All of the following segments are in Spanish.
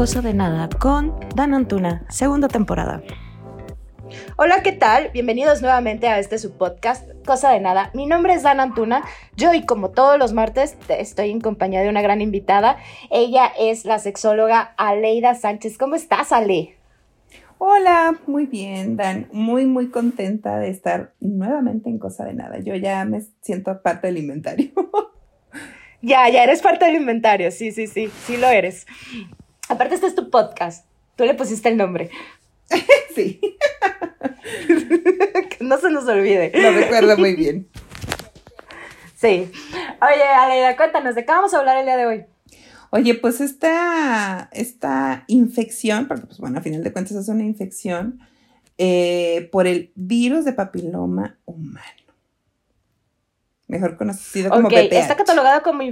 Cosa de Nada con Dan Antuna, segunda temporada. Hola, ¿qué tal? Bienvenidos nuevamente a este su podcast, Cosa de Nada. Mi nombre es Dan Antuna. Yo, y como todos los martes, estoy en compañía de una gran invitada. Ella es la sexóloga Aleida Sánchez. ¿Cómo estás, Ale? Hola, muy bien, Dan. Muy, muy contenta de estar nuevamente en Cosa de Nada. Yo ya me siento parte del inventario. ya, ya eres parte del inventario. Sí, sí, sí, sí lo eres. Aparte, este es tu podcast. Tú le pusiste el nombre. sí. que no se nos olvide. Lo recuerdo muy bien. Sí. Oye, Aleida, cuéntanos, ¿de qué vamos a hablar el día de hoy? Oye, pues esta, esta infección, porque pues bueno, a final de cuentas es una infección eh, por el virus de papiloma humano. Mejor conocido como okay, está catalogada como...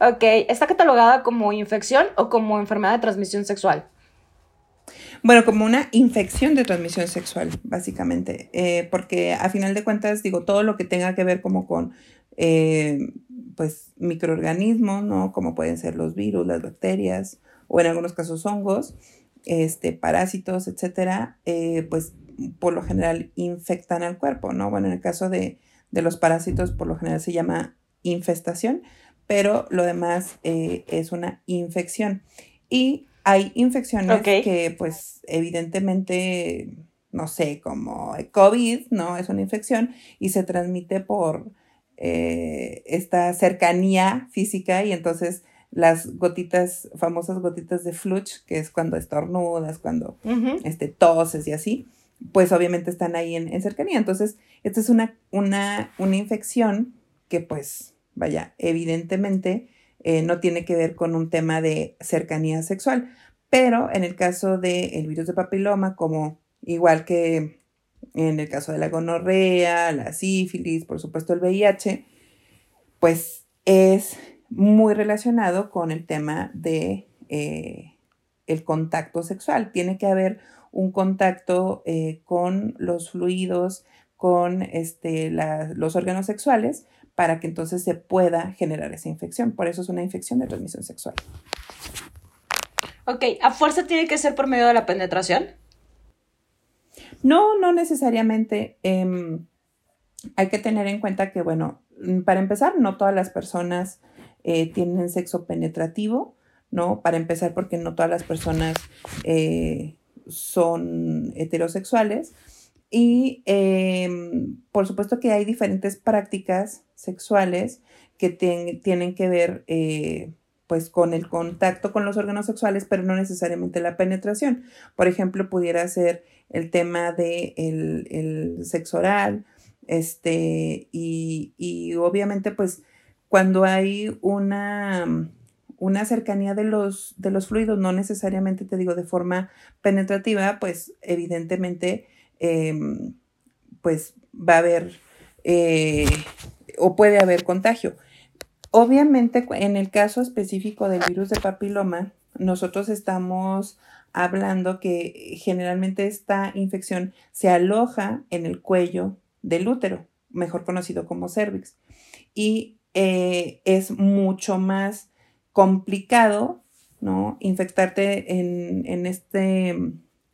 Ok, ¿está catalogada como infección o como enfermedad de transmisión sexual? Bueno, como una infección de transmisión sexual, básicamente, eh, porque a final de cuentas, digo, todo lo que tenga que ver como con, eh, pues, microorganismos, ¿no? Como pueden ser los virus, las bacterias, o en algunos casos hongos, este, parásitos, etcétera, eh, pues, por lo general infectan al cuerpo, ¿no? Bueno, en el caso de, de los parásitos, por lo general se llama infestación, pero lo demás es una infección. Y hay infecciones que, pues, evidentemente, no sé, como COVID, ¿no? Es una infección y se transmite por eh, esta cercanía física y entonces las gotitas, famosas gotitas de fluch, que es cuando estornudas, cuando este, toses y así, pues obviamente están ahí en, en cercanía. Entonces, esta es una, una, una infección que pues, vaya, evidentemente eh, no tiene que ver con un tema de cercanía sexual. Pero en el caso del virus de papiloma, como igual que en el caso de la gonorrea, la sífilis, por supuesto el VIH, pues es muy relacionado con el tema de eh, el contacto sexual. Tiene que haber un contacto eh, con los fluidos, con este, los órganos sexuales, para que entonces se pueda generar esa infección. Por eso es una infección de transmisión sexual. Ok, ¿a fuerza tiene que ser por medio de la penetración? No, no necesariamente. Em, hay que tener en cuenta que, bueno, para empezar, no todas las personas eh, tienen sexo penetrativo, ¿no? Para empezar, porque no todas las personas eh, son heterosexuales. Y em, por supuesto que hay diferentes prácticas sexuales que tienen que ver eh, pues con el contacto con los órganos sexuales, pero no necesariamente la penetración. Por ejemplo, pudiera ser el tema de el, sexo oral, este, y, y, obviamente pues cuando hay una, una cercanía de los, de los fluidos, no necesariamente te digo de forma penetrativa, pues evidentemente Em, pues va a haber eh, o puede haber contagio. Obviamente, en el caso específico del virus de papiloma, nosotros estamos hablando que generalmente esta infección se aloja en el cuello del útero, mejor conocido como cervix, y eh, es mucho más complicado, ¿no? Infectarte en, este,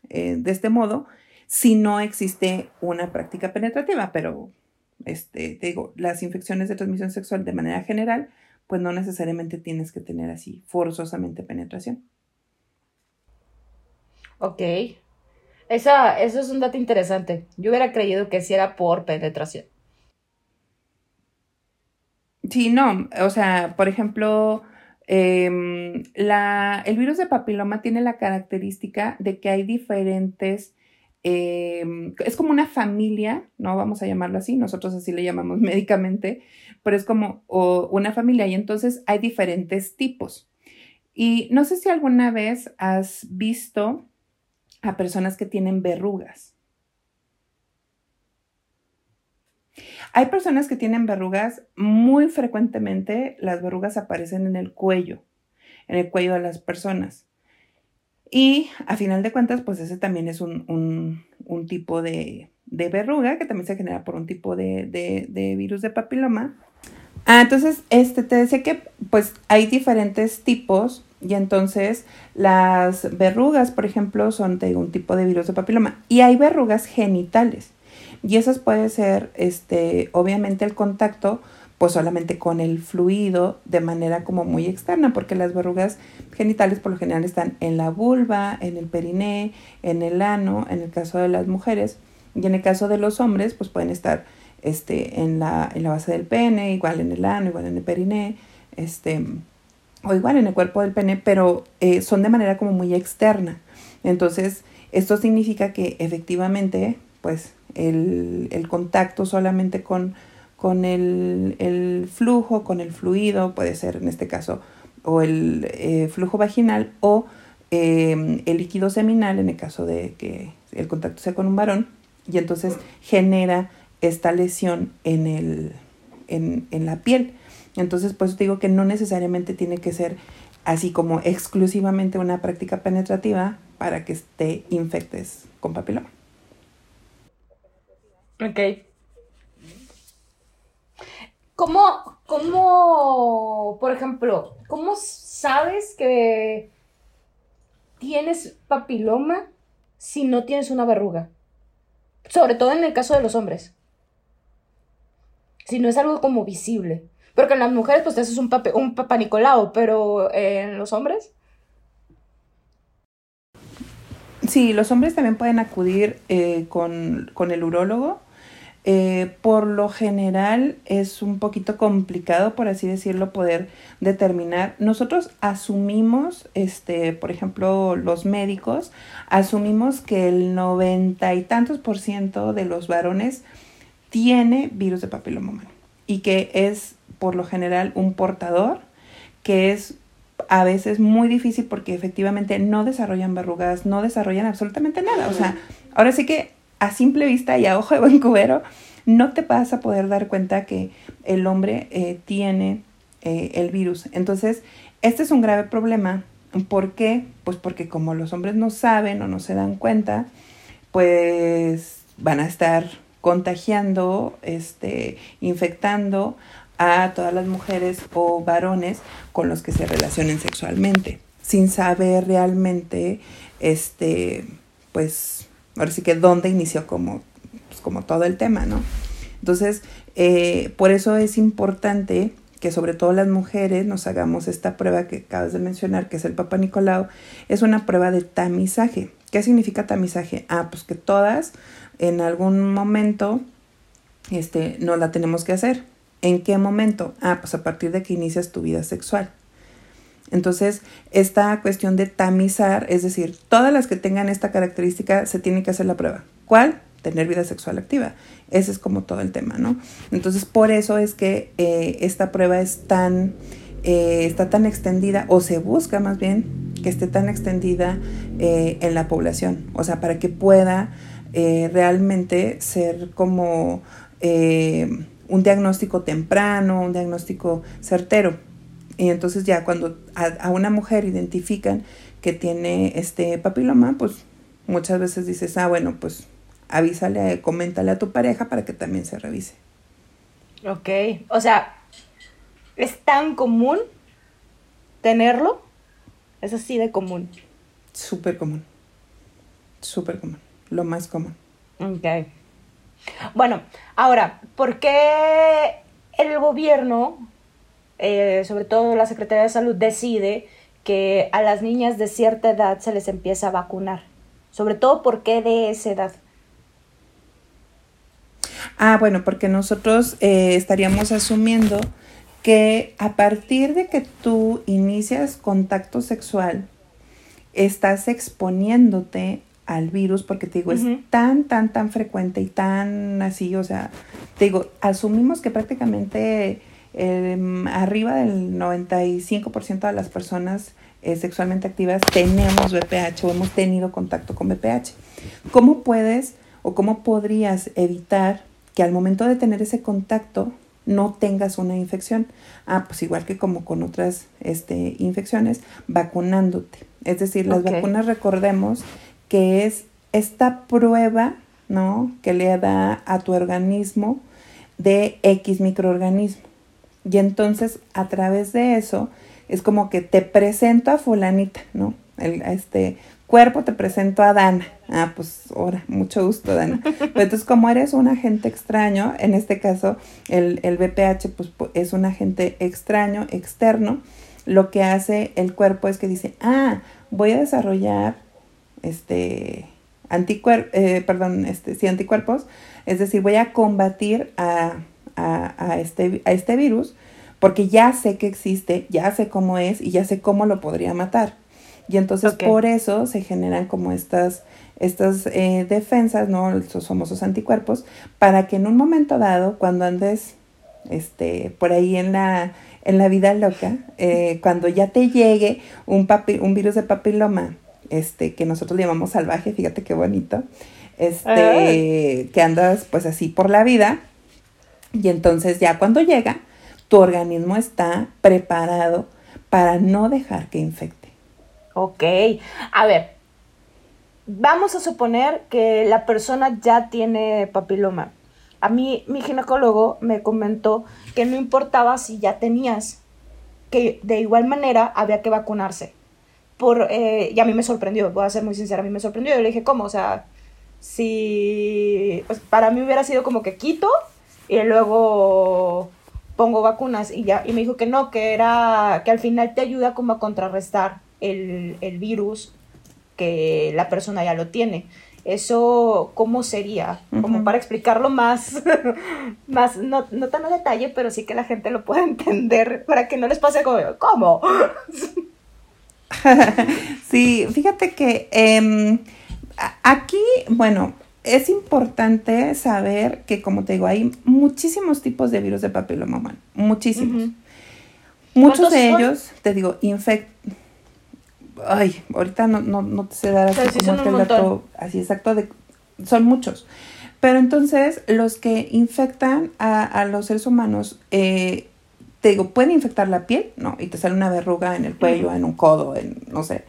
eh, de este modo si no existe una práctica penetrativa, pero este, te digo, las infecciones de transmisión sexual de manera general, pues no necesariamente tienes que tener así forzosamente penetración. Ok. Esa, eso es un dato interesante. Yo hubiera creído que sí era por penetración. Sí, no. O sea, por ejemplo, em, la, el virus de papiloma tiene la característica de que hay diferentes Em, es como una familia, ¿no? Vamos a llamarlo así, nosotros así le llamamos médicamente, pero es como una familia y entonces hay diferentes tipos. Y no sé si alguna vez has visto a personas que tienen verrugas. Hay personas que tienen verrugas muy frecuentemente, las verrugas aparecen en el cuello, en el cuello de las personas. Y a final de cuentas, pues ese también es un, tipo de, verruga que también se genera por un tipo de, virus de papiloma. Ah, entonces, este, te decía que pues hay diferentes tipos Y entonces las verrugas, por ejemplo, son de un tipo de virus de papiloma. Y hay verrugas genitales. Y esas puede ser, este, obviamente, el contacto, pues solamente con el fluido de manera como muy externa, porque las verrugas genitales por lo general están en la vulva, en el periné, en el ano, en el caso de las mujeres. Y en el caso de los hombres, pues pueden estar este, en, la, en la base del pene, igual en el ano, igual en el periné, este, o igual en el cuerpo del pene, pero eh, son de manera como muy externa. Entonces, esto significa que efectivamente, pues, el, el contacto solamente con, con el, el, flujo, con el fluido, puede ser en este caso, o el eh, flujo vaginal o eh, el líquido seminal en el caso de que el contacto sea con un varón, y entonces genera esta lesión en, el, en, en la piel. Entonces, pues digo que no necesariamente tiene que ser así como exclusivamente una práctica penetrativa para que te infectes con papiloma. Ok. ¿Cómo, cómo, por ejemplo, cómo sabes que tienes papiloma si no tienes una verruga? Sobre todo en el caso de los hombres. Si no es algo como visible. Porque en las mujeres, pues eso es un, papá un Nicolau, pero en los hombres. Sí, los hombres también pueden acudir eh, con, con, el urólogo. Eh, por lo general es un poquito complicado, por así decirlo, poder determinar. Nosotros asumimos, este, por ejemplo, los médicos, asumimos que el noventa y tantos por ciento de los varones tiene virus de papiloma humano y que es por lo general un portador que es a veces muy difícil porque efectivamente no desarrollan verrugas, no desarrollan absolutamente nada. O sea, ahora sí que a simple vista y a ojo de buen cubero no te vas a poder dar cuenta que el hombre eh, tiene eh, el virus. Entonces, este es un grave problema. ¿Por qué? Pues porque como los hombres no saben o no se dan cuenta, pues van a estar contagiando, este, infectando a todas las mujeres o varones con los que se relacionen sexualmente, sin saber realmente, este, pues, ahora sí que dónde inició como, pues, como todo el tema, ¿no? Entonces, eh, por eso es importante que sobre todo las mujeres nos hagamos esta prueba que acabas de mencionar, que es el Papa Nicolau, es una prueba de tamizaje. ¿Qué significa tamizaje? Ah, pues que todas en algún momento este, no la tenemos que hacer. ¿En qué momento? Ah, pues a partir de que inicias tu vida sexual. Entonces, esta cuestión de tamizar, es decir, todas las que tengan esta característica se tienen que hacer la prueba. ¿Cuál? Tener vida sexual activa. Ese es como todo el tema, ¿no? Entonces, por eso es que eh, esta prueba es tan, eh, está tan extendida, o se busca más bien que esté tan extendida eh, en la población, o sea, para que pueda realmente ser como un diagnóstico temprano, un diagnóstico certero. Y entonces ya cuando a, una mujer identifican que tiene este papiloma, pues muchas veces dices, ah, bueno, pues avísale, coméntale a tu pareja para que también se revise. Ok, o sea, ¿es tan común tenerlo? Es así de común. Súper común. Súper común. Lo más común. Ok. Bueno, ahora, ¿por qué el gobierno, eh, sobre todo la Secretaría de Salud, decide que a las niñas de cierta edad se les empieza a vacunar? Sobre todo, ¿por qué de esa edad? Ah, bueno, porque nosotros eh, estaríamos asumiendo que a partir de que tú inicias contacto sexual, estás exponiéndote al virus, porque te digo, es tan, tan, tan frecuente y tan así, o sea, te digo, asumimos que prácticamente em, arriba del 95% de las personas eh, sexualmente activas tenemos BPH o hemos tenido contacto con BPH. ¿Cómo puedes o cómo podrías evitar que al momento de tener ese contacto no tengas una infección? Ah, pues igual que como con otras este, infecciones, vacunándote. Es decir, las vacunas, recordemos que es esta prueba, ¿no? Que le da a tu organismo de X microorganismo. Y entonces a través de eso es como que te presento a fulanita, ¿no? El, este cuerpo te presento a Dana. Ah, pues ahora, mucho gusto, Dana. Pero entonces, como eres un agente extraño, en este caso, el, el BPH pues, es un agente extraño, externo, lo que hace el cuerpo es que dice, ah, voy a desarrollar este anticuer eh, perdón, este, sí, anticuerpos, es decir, voy a combatir a, a, este, a este virus porque ya sé que existe, ya sé cómo es y ya sé cómo lo podría matar. Y entonces por eso se generan como estas, estas eh, defensas, ¿no? Los famosos anticuerpos, para que en un momento dado, cuando andes este, por ahí en la, en la vida loca, eh, cuando ya te llegue un, papi, un virus de papiloma, este, que nosotros llamamos salvaje, fíjate qué bonito, este, que andas pues así por la vida, y entonces ya cuando llega, tu organismo está preparado para no dejar que infecte. Ok, a ver, vamos a suponer que la persona ya tiene papiloma. A mí mi ginecólogo me comentó que no importaba si ya tenías, que de igual manera había que vacunarse. Por, eh, y a mí me sorprendió, voy a ser muy sincera, a mí me sorprendió. Yo le dije, ¿cómo? O sea, si pues, para mí hubiera sido como que quito y luego pongo vacunas y ya, y me dijo que no, que era, que al final te ayuda como a contrarrestar el, virus que la persona ya lo tiene. Eso, ¿cómo sería? Como para explicarlo más, más no, tan a detalle, pero sí que la gente lo pueda entender, para que no les pase como, ¿cómo? sí, fíjate que em, aquí, bueno, es importante saber que, como te digo, hay muchísimos tipos de virus de papiloma humano, muchísimos. Muchos de ellos, te digo, infect... Ay, ahorita no, no, no te sé dar así como el dato así exacto de... Son muchos. Pero entonces, los que infectan a, los seres humanos, eh, te digo, pueden infectar la piel, ¿no? Y te sale una verruga en el cuello, en un codo, en, no sé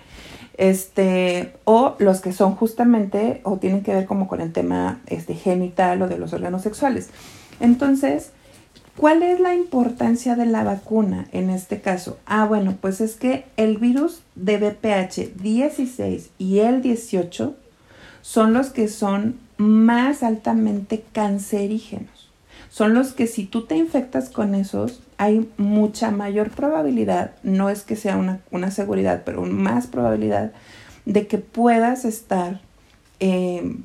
este, o los que son justamente o tienen que ver como con el tema este, genital o de los órganos sexuales. Entonces, ¿cuál es la importancia de la vacuna en este caso? Ah, bueno, pues es que el virus de BPH 16 y el 18 son los que son más altamente cancerígenos son los que si tú te infectas con esos, hay mucha mayor probabilidad, no es que sea una, seguridad, pero más probabilidad de que puedas estar em,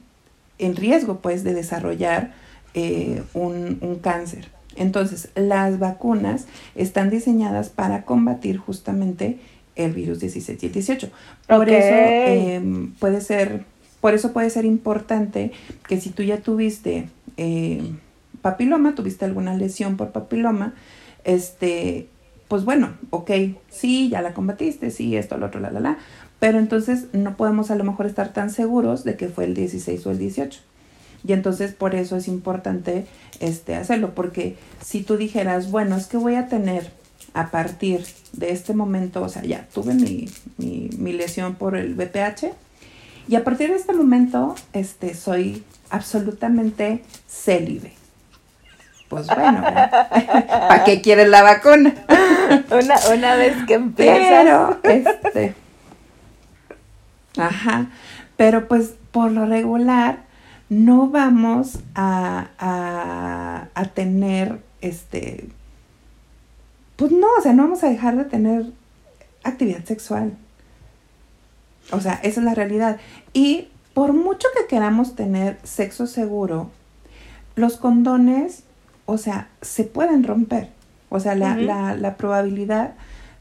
en riesgo pues de desarrollar eh, un, cáncer. Entonces, las vacunas están diseñadas para combatir justamente el virus 16 y el 18. Por eso em, puede ser, por eso puede ser importante que si tú ya tuviste em, papiloma, tuviste alguna lesión por papiloma, este, pues bueno, ok, sí, ya la combatiste, sí, esto, lo otro, la, la, la, pero entonces no podemos a lo mejor estar tan seguros de que fue el 16 o el 18. Y entonces por eso es importante este, hacerlo, porque si tú dijeras, bueno, es que voy a tener a partir de este momento, o sea, ya tuve mi, mi, mi lesión por el BPH, y a partir de este momento este, soy absolutamente célibe pues bueno, ¿para qué quieres la vacuna? una, una vez que empieza. Pero, este, ajá, pero pues por lo regular no vamos a, a, a tener, este, pues no, o sea, no vamos a dejar de tener actividad sexual. O sea, esa es la realidad. Y por mucho que queramos tener sexo seguro, los condones o sea, se pueden romper. O sea, la, la, probabilidad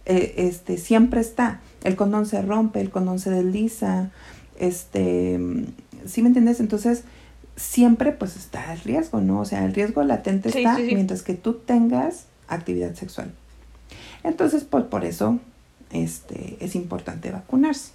eh, este, siempre está. El condón se rompe, el condón se desliza, este, ¿sí me entiendes? Entonces, siempre pues está el riesgo, ¿no? O sea, el riesgo latente está mientras que tú tengas actividad sexual. Entonces, pues por eso este, es importante vacunarse.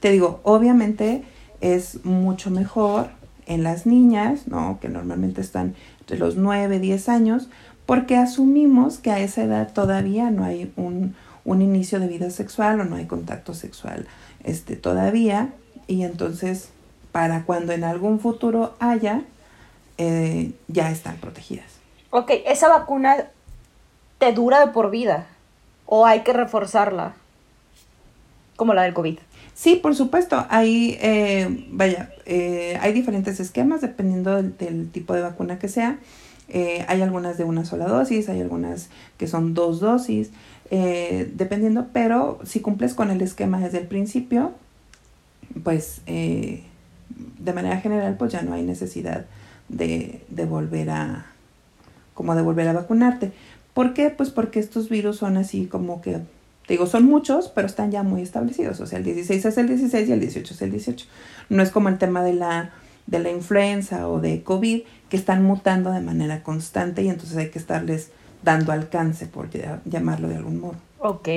Te digo, obviamente es mucho mejor en las niñas, ¿no? Que normalmente están de los 9, 10 años, porque asumimos que a esa edad todavía no hay un, inicio de vida sexual o no hay contacto sexual este, todavía, y entonces para cuando en algún futuro haya, eh, ya están protegidas. Ok, esa vacuna te dura de por vida. ¿O hay que reforzarla? Como la del COVID. Sí, por supuesto. Hay, eh, vaya, eh, hay diferentes esquemas dependiendo del, tipo de vacuna que sea. Eh, hay algunas de una sola dosis, hay algunas que son dos dosis, dependiendo, pero si cumples con el esquema desde el principio, pues de manera general, pues ya no hay necesidad de, de volver a, como de volver a vacunarte. ¿Por qué? Pues porque estos virus son así como que digo, son muchos, pero están ya muy establecidos. O sea, el 16 es el 16 y el 18 es el 18. No es como el tema de la, de la influenza o de COVID, que están mutando de manera constante y entonces hay que estarles dando alcance, por llamarlo de algún modo. Ok.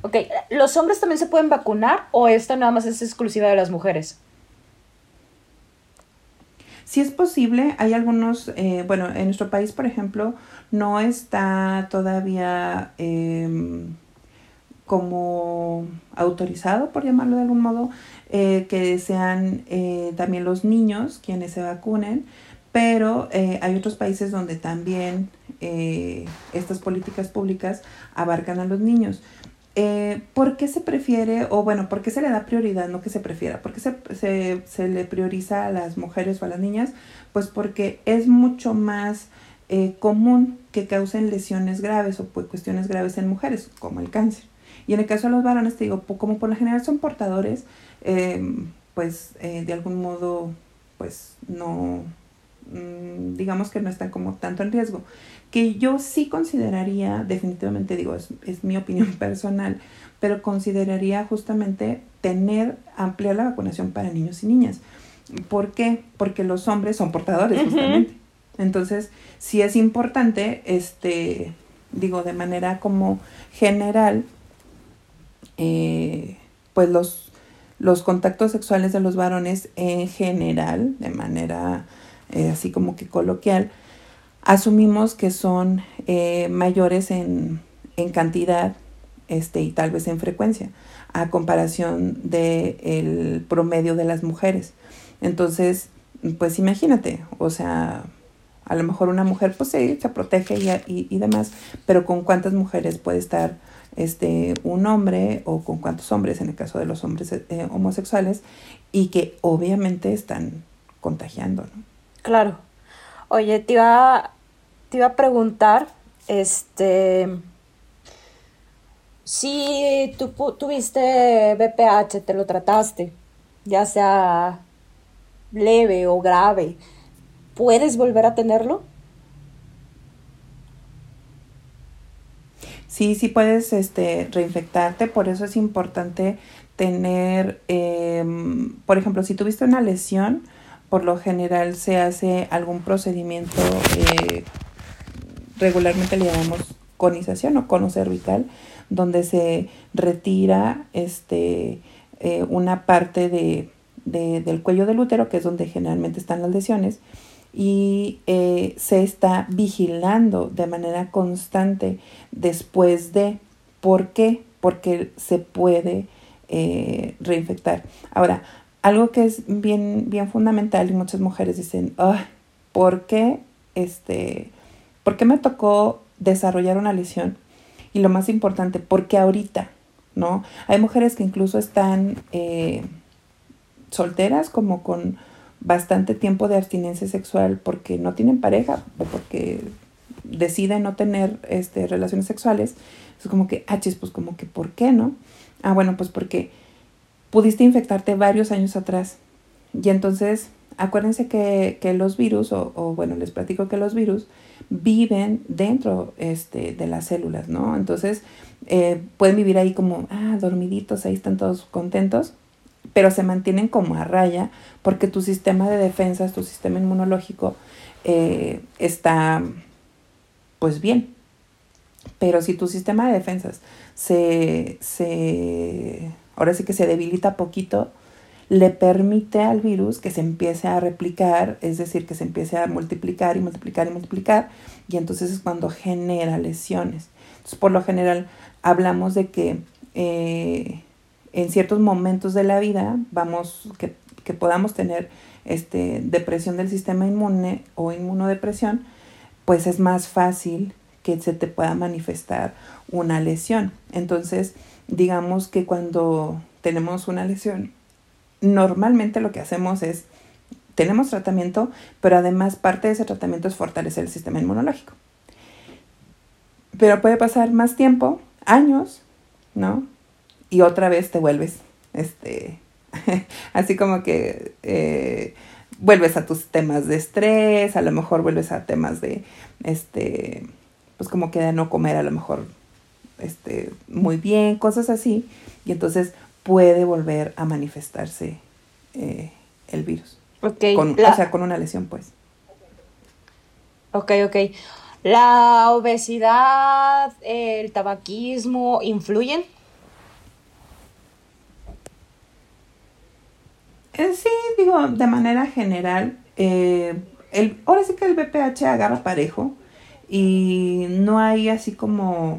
Ok, ¿los hombres también se pueden vacunar o esta nada más es exclusiva de las mujeres? Si es posible, hay algunos, eh, bueno, en nuestro país, por ejemplo, no está todavía... Eh, como autorizado, por llamarlo de algún modo, eh, que sean eh, también los niños quienes se vacunen, pero eh, hay otros países donde también estas políticas públicas abarcan a los niños. ¿Por qué se prefiere, o bueno, por qué se le da prioridad, no que se prefiera, por qué se, se, se le prioriza a las mujeres o a las niñas? Pues porque es mucho más común que causen lesiones graves o pues, cuestiones graves en mujeres, como el cáncer. Y en el caso de los varones, te digo, como por lo general son portadores, em, pues eh, de algún modo, pues no, mm, digamos que no están como tanto en riesgo. Que yo sí consideraría, definitivamente digo, es, es mi opinión personal, pero consideraría justamente tener, ampliar la vacunación para niños y niñas. ¿Por qué? Porque los hombres son portadores, justamente. Entonces, sí es importante, este, digo, de manera como general, eh, pues los, los contactos sexuales de los varones en general, de manera eh, así como que coloquial, asumimos que son eh, mayores en, en, cantidad este, y tal vez en frecuencia, a comparación del el promedio de las mujeres. Entonces, pues imagínate, o sea, a lo mejor una mujer pues sí, se protege y, y demás, pero con cuántas mujeres puede estar este, un hombre o con cuántos hombres, en el caso de los hombres eh, homosexuales, y que obviamente están contagiando. ¿no? Claro. Oye, te iba, te iba a preguntar, este, si tú tuviste BPH, te lo trataste, ya sea leve o grave, ¿puedes volver a tenerlo? Sí, sí puedes este, reinfectarte, por eso es importante tener, em, por ejemplo, si tuviste una lesión, por lo general se hace algún procedimiento, eh, regularmente le llamamos conización o cono cervical, donde se retira este, eh, una parte de, del cuello del útero, que es donde generalmente están las lesiones, y eh, se está vigilando de manera constante después de. ¿Por qué? Porque se puede eh, reinfectar. Ahora, algo que es bien, bien fundamental y muchas mujeres dicen, ¿por qué, este, ¿por qué me tocó desarrollar una lesión? Y lo más importante, ¿por qué ahorita? ¿No? Hay mujeres que incluso están eh, solteras como con bastante tiempo de abstinencia sexual porque no tienen pareja o porque deciden no tener este, relaciones sexuales, es como que, ah, pues como que, ¿por qué no? Ah, bueno, pues porque pudiste infectarte varios años atrás. Y entonces, acuérdense que, que los virus, o, o, bueno, les platico que los virus viven dentro este, de las células, ¿no? Entonces, eh, pueden vivir ahí como, ah, dormiditos, ahí están todos contentos, pero se mantienen como a raya porque tu sistema de defensas, tu sistema inmunológico eh, está pues bien. Pero si tu sistema de defensas se, se, ahora sí que se debilita poquito, le permite al virus que se empiece a replicar, es decir, que se empiece a multiplicar y multiplicar y multiplicar, y entonces es cuando genera lesiones. Entonces, por lo general, hablamos de que eh, en ciertos momentos de la vida vamos, que, que podamos tener este, depresión del sistema inmune o inmunodepresión, pues es más fácil que se te pueda manifestar una lesión. Entonces, digamos que cuando tenemos una lesión, normalmente lo que hacemos es, tenemos tratamiento, pero además parte de ese tratamiento es fortalecer el sistema inmunológico. Pero puede pasar más tiempo, años, ¿no? Y otra vez te vuelves, este, así como que eh, vuelves a tus temas de estrés, a lo mejor vuelves a temas de, este, pues como que de no comer a lo mejor, este, muy bien, cosas así. Y entonces puede volver a manifestarse eh, el virus. Con, O sea, con una lesión, pues. Ok, ok. ¿La obesidad, el tabaquismo influyen? Eh, sí, digo, de manera general, eh, el, ahora sí que el BPH agarra parejo y no hay así como,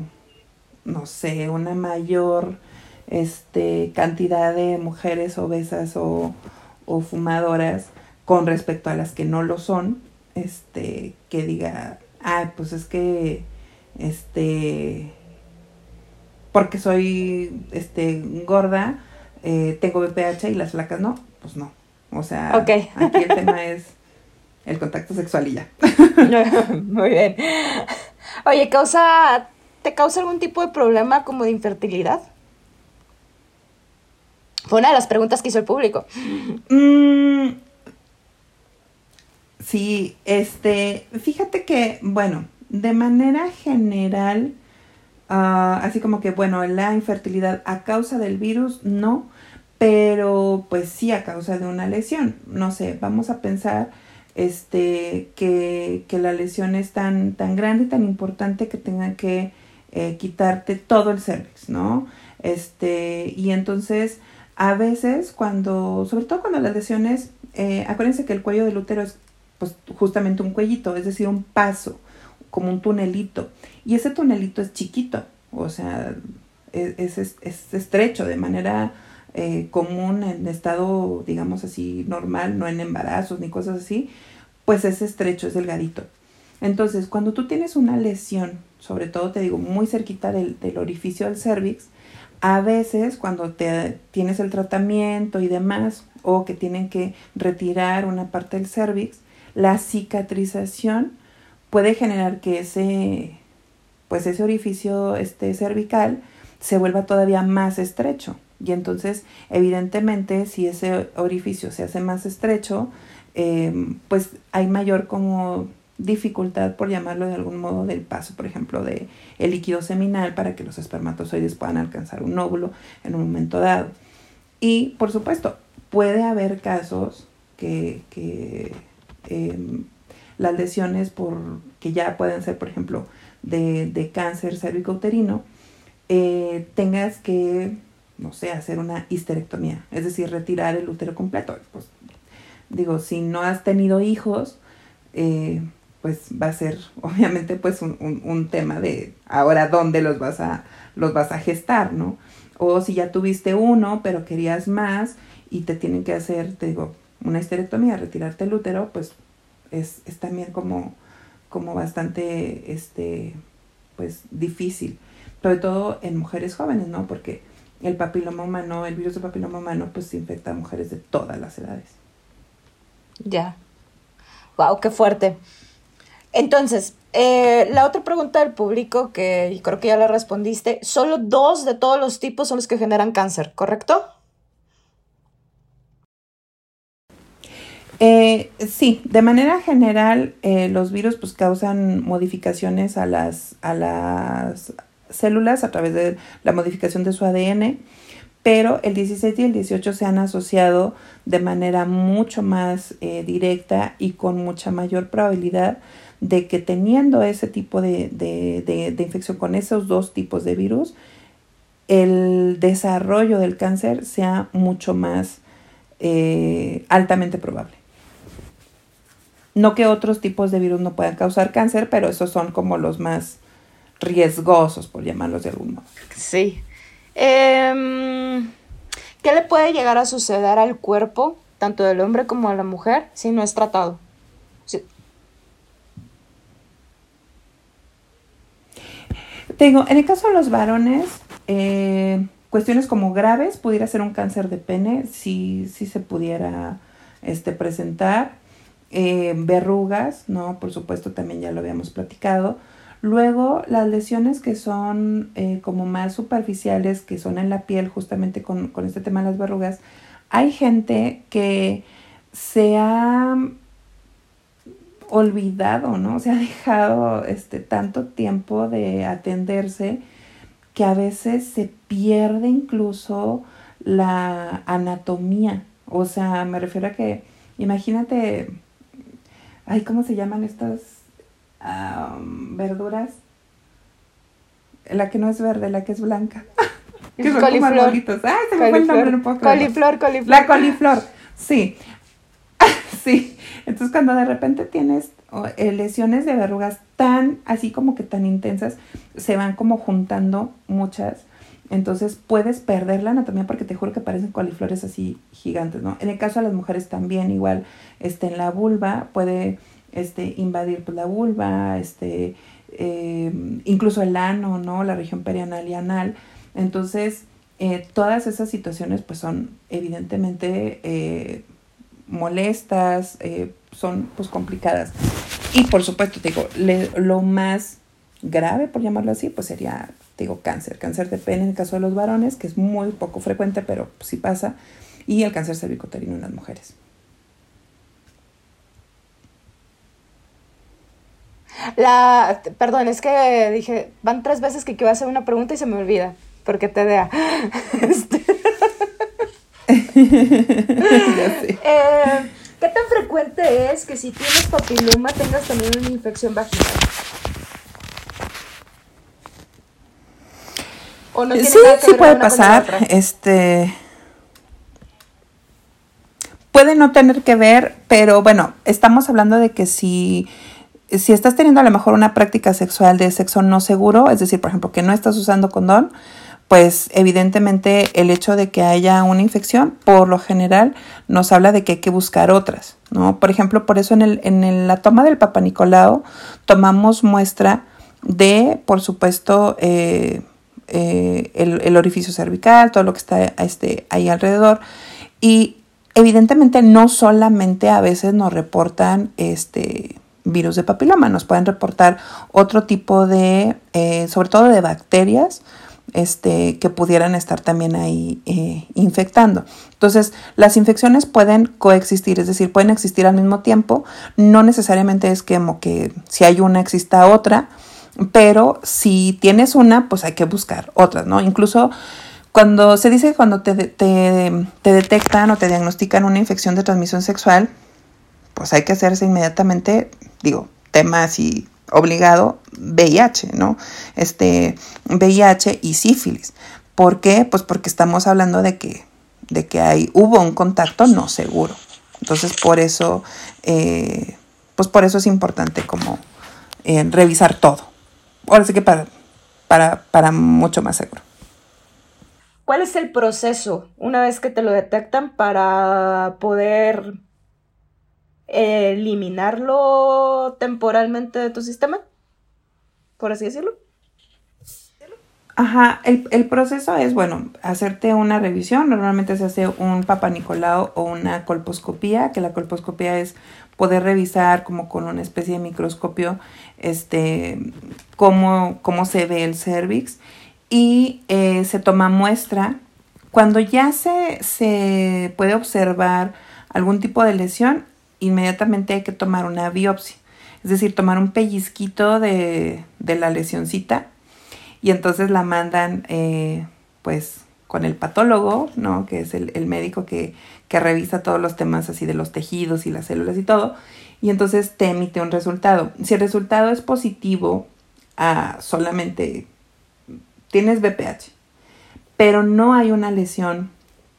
no sé, una mayor este, cantidad de mujeres obesas o, o fumadoras con respecto a las que no lo son, este, que diga, ah, pues es que, este, porque soy, este, gorda, eh, tengo BPH y las flacas no, pues no. O sea, aquí el tema es el contacto sexual y ya. Muy bien. Oye, ¿causa, ¿te causa algún tipo de problema como de infertilidad? Fue una de las preguntas que hizo el público. Mm, sí, este, fíjate que, bueno, de manera general, ah, así como que, bueno, la infertilidad a causa del virus, no, pero pues sí a causa de una lesión. No sé, vamos a pensar este, que, que la lesión es tan, tan grande y tan importante que tengan que eh, quitarte todo el cervix, ¿no? Este, y entonces a veces cuando, sobre todo cuando las lesiones, eh, acuérdense que el cuello del útero es pues justamente un cuellito, es decir, un paso, como un tunelito. Y ese tunelito es chiquito, o sea, e, es, es, estrecho de manera eh, común en estado, digamos así, normal, no en embarazos ni cosas así, pues es estrecho, es delgadito. Entonces, cuando tú tienes una lesión, sobre todo te digo, muy cerquita del, del orificio del cervix, a veces cuando te tienes el tratamiento y demás, o que tienen que retirar una parte del cervix, la cicatrización puede generar que ese, pues ese orificio este, cervical se vuelva todavía más estrecho. Y entonces, evidentemente, si ese orificio se hace más estrecho, em, pues hay mayor como dificultad, por llamarlo de algún modo, del paso, por ejemplo, de el líquido seminal para que los espermatozoides puedan alcanzar un óvulo en un momento dado. Y, por supuesto, puede haber casos que, que em, las lesiones por, que ya pueden ser, por ejemplo, de, de cáncer cervicouterino, eh, tengas que, no sé, hacer una histerectomía, es decir, retirar el útero completo. Pues, digo, si no has tenido hijos, eh, pues va a ser obviamente pues un, un, tema de ahora dónde los vas a los vas a gestar, ¿no? O si ya tuviste uno pero querías más y te tienen que hacer, te digo, una histerectomía, retirarte el útero, pues es, es también como, como bastante este pues difícil, sobre todo en mujeres jóvenes, ¿no? Porque el papiloma humano, el virus del papiloma humano, pues infecta a mujeres de todas las edades. Ya. Wow, qué fuerte. Entonces, eh, la otra pregunta del público, que creo que ya la respondiste, solo dos de todos los tipos son los que generan cáncer, ¿correcto? Eh, sí, de manera general eh, los virus pues causan modificaciones a las, a las células a través de la modificación de su ADN, pero el 16 y el 18 se han asociado de manera mucho más directa y con mucha mayor probabilidad de que teniendo ese tipo de, de, infección con esos dos tipos de virus, el desarrollo del cáncer sea mucho más eh, altamente probable. No que otros tipos de virus no puedan causar cáncer, pero esos son como los más riesgosos, por llamarlos de algún modo. Sí. Em, ¿Qué le puede llegar a suceder al cuerpo, tanto del hombre como de la mujer, si no es tratado? Tengo, en el caso de los varones, eh, cuestiones como graves, pudiera ser un cáncer de pene, si, si se pudiera este, presentar. Eh, verrugas, ¿no? Por supuesto, también ya lo habíamos platicado. Luego, las lesiones que son eh, como más superficiales, que son en la piel, justamente con, con este tema de las verrugas, hay gente que se ha olvidado, ¿no? Se ha dejado este tanto tiempo de atenderse que a veces se pierde incluso la anatomía. O sea, me refiero a que, imagínate, ay, ¿cómo se llaman estas verduras? La que no es verde, la que es blanca. que son coliflor. Como arbolitos. Ah, se me fue el nombre un poco. Coliflor, coliflor. La coliflor, sí. sí. Entonces, cuando de repente tienes eh, lesiones de verrugas tan, así como que tan intensas, se van como juntando muchas. Entonces puedes perder la anatomía porque te juro que parecen coliflores así gigantes, ¿no? En el caso de las mujeres también igual, este, en la vulva puede este, invadir pues, la vulva, este, eh, incluso el ano, ¿no? La región perianal y anal. Entonces, eh, todas esas situaciones pues son evidentemente eh, molestas, son pues complicadas. Y por supuesto, te digo, lo más grave, por llamarlo así, pues sería, digo, cáncer. Cáncer de pene en el caso de los varones, que es muy poco frecuente, pero sí pasa. Y el cáncer cervicoterino en las mujeres. La, perdón, es que dije, van tres veces que quiero hacer una pregunta y se me olvida, porque te vea. Este. Eh, ¿Qué tan frecuente es que si tienes papiloma tengas también una infección vaginal? ¿O no sí, sí puede pasar. Este puede no tener que ver, pero bueno, estamos hablando de que si si estás teniendo a lo mejor una práctica sexual de sexo no seguro, es decir, por ejemplo, que no estás usando condón, pues evidentemente el hecho de que haya una infección, por lo general, nos habla de que hay que buscar otras, ¿no? Por ejemplo, por eso en, el, en la toma del Papa Nicolau tomamos muestra de, por supuesto, eh, eh, el, orificio cervical, todo lo que está este, ahí alrededor. Y evidentemente no solamente a veces nos reportan este virus de papiloma, nos pueden reportar otro tipo de, eh, sobre todo de bacterias, este, que pudieran estar también ahí eh, infectando. Entonces, las infecciones pueden coexistir, es decir, pueden existir al mismo tiempo. No necesariamente es que, que si hay una exista otra, pero si tienes una, pues hay que buscar otras, ¿no? Incluso cuando se dice que cuando te, te detectan o te diagnostican una infección de transmisión sexual, pues hay que hacerse inmediatamente, digo, temas y obligado VIH, ¿no? Este, VIH y sífilis. ¿Por qué? Pues porque estamos hablando de que, de que hay, hubo un contacto no seguro. Entonces, por eso, eh, pues por eso es importante como eh, revisar todo. Ahora sí que para, para, para mucho más seguro. ¿Cuál es el proceso una vez que te lo detectan para poder eliminarlo temporalmente de tu sistema, por así decirlo. Ajá, el, proceso es, bueno, hacerte una revisión. Normalmente se hace un Papa Nicolau o una colposcopía, que la colposcopía es poder revisar como con una especie de microscopio este, cómo, cómo se ve el cervix y eh, se toma muestra. Cuando ya se, se puede observar algún tipo de lesión, inmediatamente hay que tomar una biopsia, es decir, tomar un pellizquito de, de la lesioncita y entonces la mandan eh, pues con el patólogo, ¿no? Que es el, el médico que, que, revisa todos los temas así de los tejidos y las células y todo, y entonces te emite un resultado. Si el resultado es positivo solamente tienes BPH, pero no hay una lesión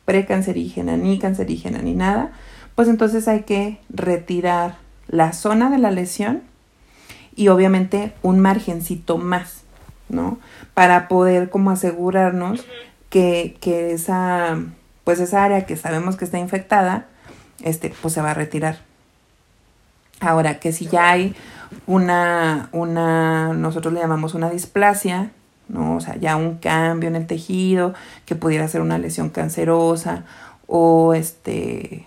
precancerígena, ni cancerígena, ni nada, pues entonces hay que retirar la zona de la lesión y obviamente un margencito más, ¿no? Para poder como asegurarnos que, que, esa, pues esa área que sabemos que está infectada, este, pues se va a retirar. Ahora, que si ya hay una, una, nosotros le llamamos una displasia, ¿no? O sea, ya un cambio en el tejido que pudiera ser una lesión cancerosa o este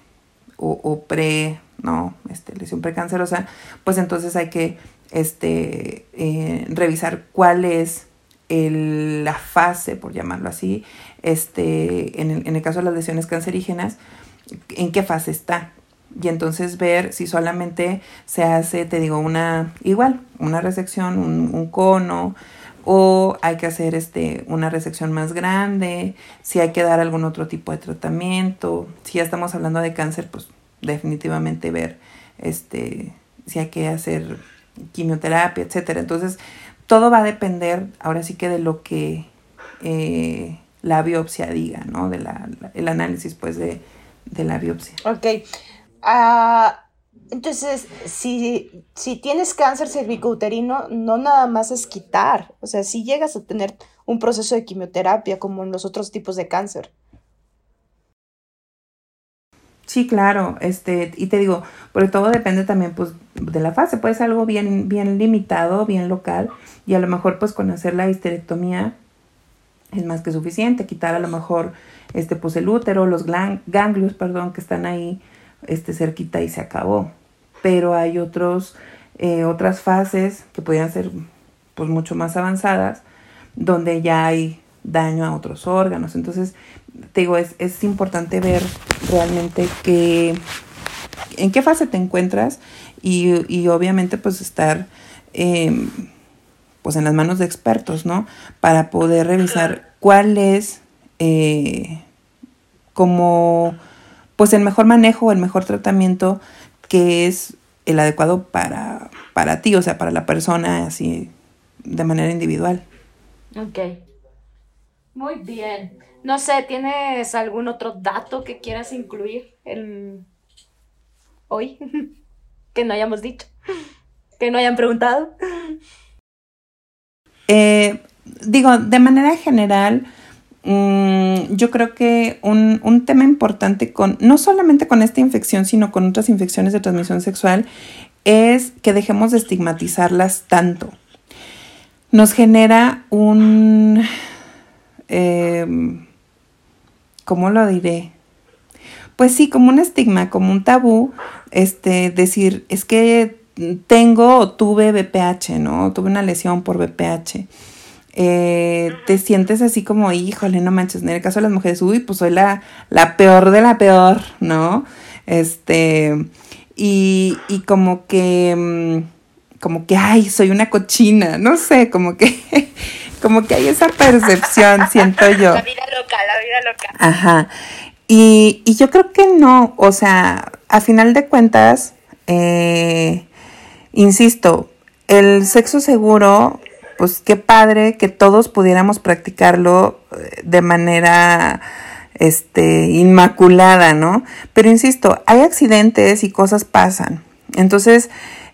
o, pre, no, este, lesión precancerosa, pues entonces hay que este, eh, revisar cuál es la fase, por llamarlo así, este, en el, en el caso de las lesiones cancerígenas, en qué fase está. Y entonces ver si solamente se hace, te digo, una, igual, una resección, un, un cono, o hay que hacer este, una resección más grande, si hay que dar algún otro tipo de tratamiento, si ya estamos hablando de cáncer, pues definitivamente ver este, si hay que hacer quimioterapia, etcétera. Entonces, todo va a depender ahora sí que de lo que eh, la biopsia diga, ¿no? De la, el análisis, pues, de, de la biopsia. Ok. Ah, entonces, si, si tienes cáncer cervicouterino, no nada más es quitar. O sea, si llegas a tener un proceso de quimioterapia como en los otros tipos de cáncer. Sí, claro, este, y te digo, porque todo depende también pues de la fase, puede ser algo bien, bien limitado, bien local, y a lo mejor pues con hacer la histerectomía es más que suficiente, quitar a lo mejor este pues el útero, los ganglios, perdón, que están ahí este cerquita y se acabó. Pero hay otros eh, otras fases que podrían ser pues mucho más avanzadas donde ya hay daño a otros órganos. Entonces, te digo, es, es importante ver realmente que, en qué fase te encuentras y, y obviamente pues estar em, pues en las manos de expertos, ¿no? Para poder revisar cuál es eh, como pues el mejor manejo, el mejor tratamiento que es el adecuado para, para ti, o sea, para la persona así de manera individual. Ok. Muy bien. No sé, ¿tienes algún otro dato que quieras incluir en hoy? que no hayamos dicho. Que no hayan preguntado. Eh, digo, de manera general, mm, yo creo que un, un, tema importante con, no solamente con esta infección, sino con otras infecciones de transmisión sexual, es que dejemos de estigmatizarlas tanto. Nos genera un... Eh, ¿cómo lo diré? Pues sí, como un estigma, como un tabú, este, decir, es que tengo o tuve BPH, ¿no? Tuve una lesión por BPH. Eh, te sientes así como, híjole, no manches, en el caso de las mujeres, uy, pues soy la, la peor de la peor, ¿no? Este, y, y como que, mm, como que, ay, soy una cochina, no sé, como que Como que hay esa percepción, siento yo. La vida loca, la vida loca. Ajá. Y, y yo creo que no, o sea, a final de cuentas, eh, insisto, el sexo seguro, pues qué padre que todos pudiéramos practicarlo eh, de manera este, inmaculada, ¿no? Pero insisto, hay accidentes y cosas pasan. Entonces,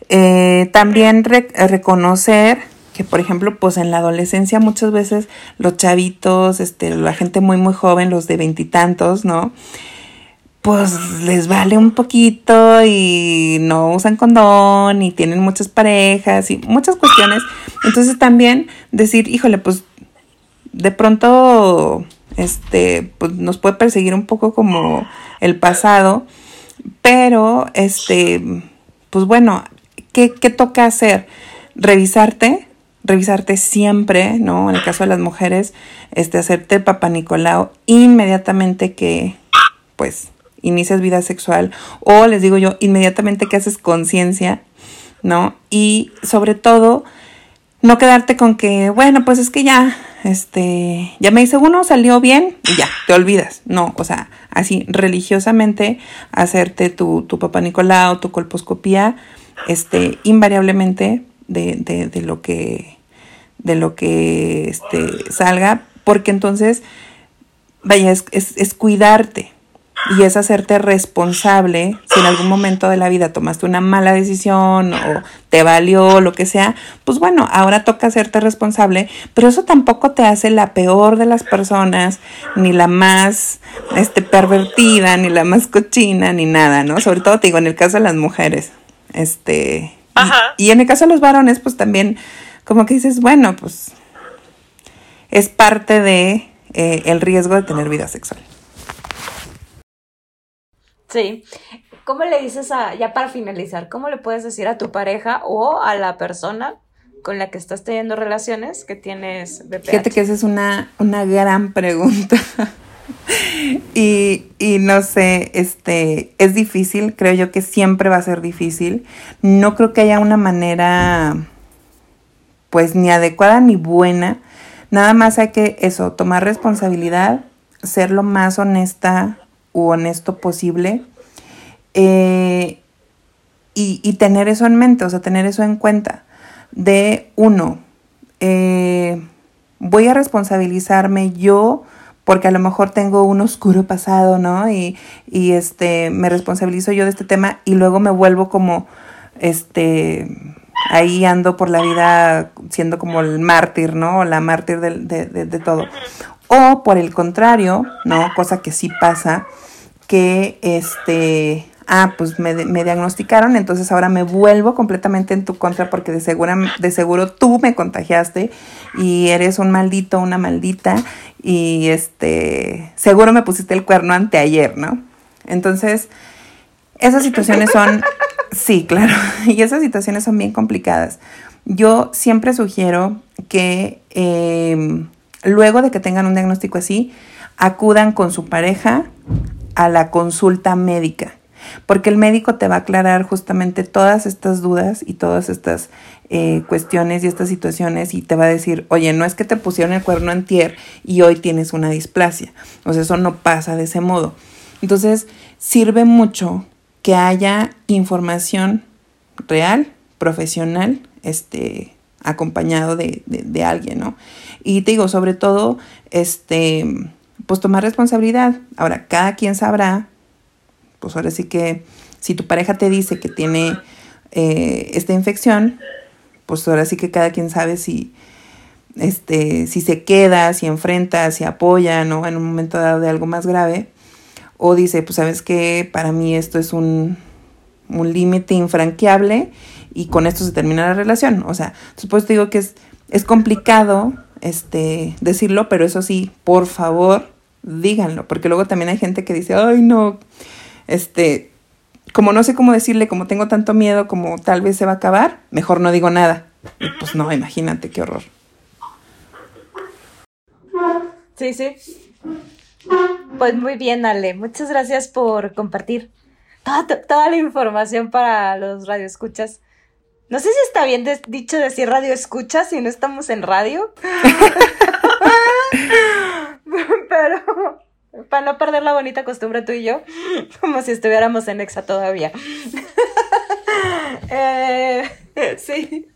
eh, también reconocer que por ejemplo, pues en la adolescencia muchas veces los chavitos, este, la gente muy muy joven, los de veintitantos, ¿no? Pues les vale un poquito y no usan condón y tienen muchas parejas y muchas cuestiones. Entonces también decir, híjole, pues de pronto este pues nos puede perseguir un poco como el pasado, pero este pues bueno, ¿qué, qué toca hacer? Revisarte, revisarte siempre, ¿no? En el caso de las mujeres, este, hacerte el papá Nicolau inmediatamente que, pues, inicias vida sexual o les digo yo, inmediatamente que haces conciencia, ¿no? Y sobre todo, no quedarte con que, bueno, pues es que ya, este, ya me hice uno, salió bien y ya, te olvidas. No, o sea, así religiosamente hacerte tu, tu papá Nicolau, tu colposcopía, este, invariablemente de, de, de lo que de lo que este, salga, porque entonces, vaya, es, es, cuidarte y es hacerte responsable si en algún momento de la vida tomaste una mala decisión o te valió lo que sea, pues bueno, ahora toca hacerte responsable, pero eso tampoco te hace la peor de las personas, ni la más este pervertida, ni la más cochina, ni nada, ¿no? Sobre todo te digo en el caso de las mujeres. Este, y, y en el caso de los varones, pues también como que dices, bueno, pues es parte de eh, el riesgo de tener vida sexual. Sí. ¿Cómo le dices a, ya para finalizar, cómo le puedes decir a tu pareja o a la persona con la que estás teniendo relaciones que tienes BPH? Fíjate que esa es una, una gran pregunta. y, y, no sé, este, es difícil, creo yo que siempre va a ser difícil. No creo que haya una manera, pues, ni adecuada ni buena. Nada más hay que eso, tomar responsabilidad, ser lo más honesta u honesto posible eh, y, tener eso en mente, o sea, tener eso en cuenta. De uno, eh, voy a responsabilizarme yo porque a lo mejor tengo un oscuro pasado, ¿no? Y, y este, me responsabilizo yo de este tema y luego me vuelvo como, este, ahí ando por la vida siendo como el mártir, ¿no? O la mártir de, de todo. O por el contrario, ¿no? Cosa que sí pasa, que este, ah, pues me, me, diagnosticaron, entonces ahora me vuelvo completamente en tu contra porque de, segura, de seguro tú me contagiaste y eres un maldito, una maldita y este, seguro me pusiste el cuerno anteayer, ¿no? Entonces, esas situaciones son, sí, claro, y esas situaciones son bien complicadas. Yo siempre sugiero que em, luego de que tengan un diagnóstico así, acudan con su pareja a la consulta médica porque el médico te va a aclarar justamente todas estas dudas y todas estas eh, cuestiones y estas situaciones y te va a decir, oye, no es que te pusieron el cuerno antier y hoy tienes una displasia, o sea, eso no pasa de ese modo. Entonces, sirve mucho que haya información real, profesional, este, acompañado de, de, de alguien, ¿no? Y te digo, sobre todo, este, pues tomar responsabilidad. Ahora, cada quien sabrá pues ahora sí que si tu pareja te dice que tiene eh, esta infección, pues ahora sí que cada quien sabe si, este, si se queda, si enfrenta, si apoya, ¿no? En un momento dado de algo más grave. O dice, pues sabes que para mí esto es un, un límite infranqueable y con esto se termina la relación. O sea, después te digo que es, es complicado este, decirlo, pero eso sí, por favor, díganlo, porque luego también hay gente que dice, ay no, este, como no sé cómo decirle, como tengo tanto miedo, como tal vez se va a acabar, mejor no digo nada. Pues no, imagínate qué horror. Sí, sí. Pues muy bien, Ale. Muchas gracias por compartir toda, toda la información para los radioescuchas. No sé si está bien dicho decir radio escuchas si no estamos en radio. Pero para no perder la bonita costumbre tú y yo, como si estuviéramos en Exa todavía. eh, sí.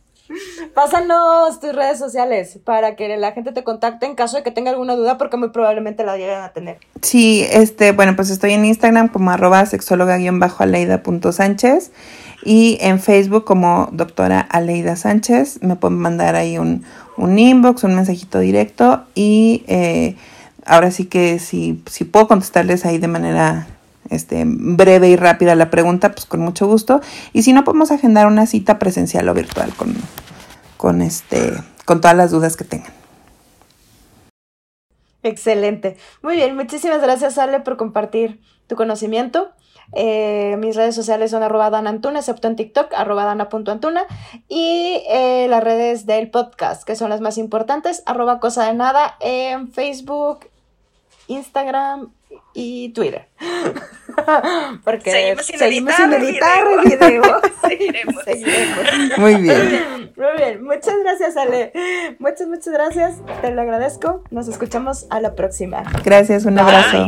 Pásanos tus redes sociales para que la gente te contacte en caso de que tenga alguna duda, porque muy probablemente la lleguen a tener. Sí, este, bueno, pues estoy en Instagram como arroba sexóloga-aleida.sánchez y en Facebook como doctora Aleida Sánchez. Me pueden mandar ahí un, un inbox, un mensajito directo y eh, ahora sí que si, si puedo contestarles ahí de manera este, breve y rápida la pregunta, pues con mucho gusto. Y si no, podemos agendar una cita presencial o virtual con, con, este, con todas las dudas que tengan. Excelente. Muy bien, muchísimas gracias Ale por compartir tu conocimiento. Eh, mis redes sociales son arroba danantuna, excepto en TikTok, arroba dana.antuna. Y eh, las redes del podcast, que son las más importantes, arroba cosa de nada en Facebook, Instagram y Twitter. Porque seguimos sin seguimos editar, video. seguiremos. Muy bien. Muy bien. Muchas gracias, Ale. Muchas, muchas gracias. Te lo agradezco. Nos escuchamos a la próxima. Gracias, un abrazo.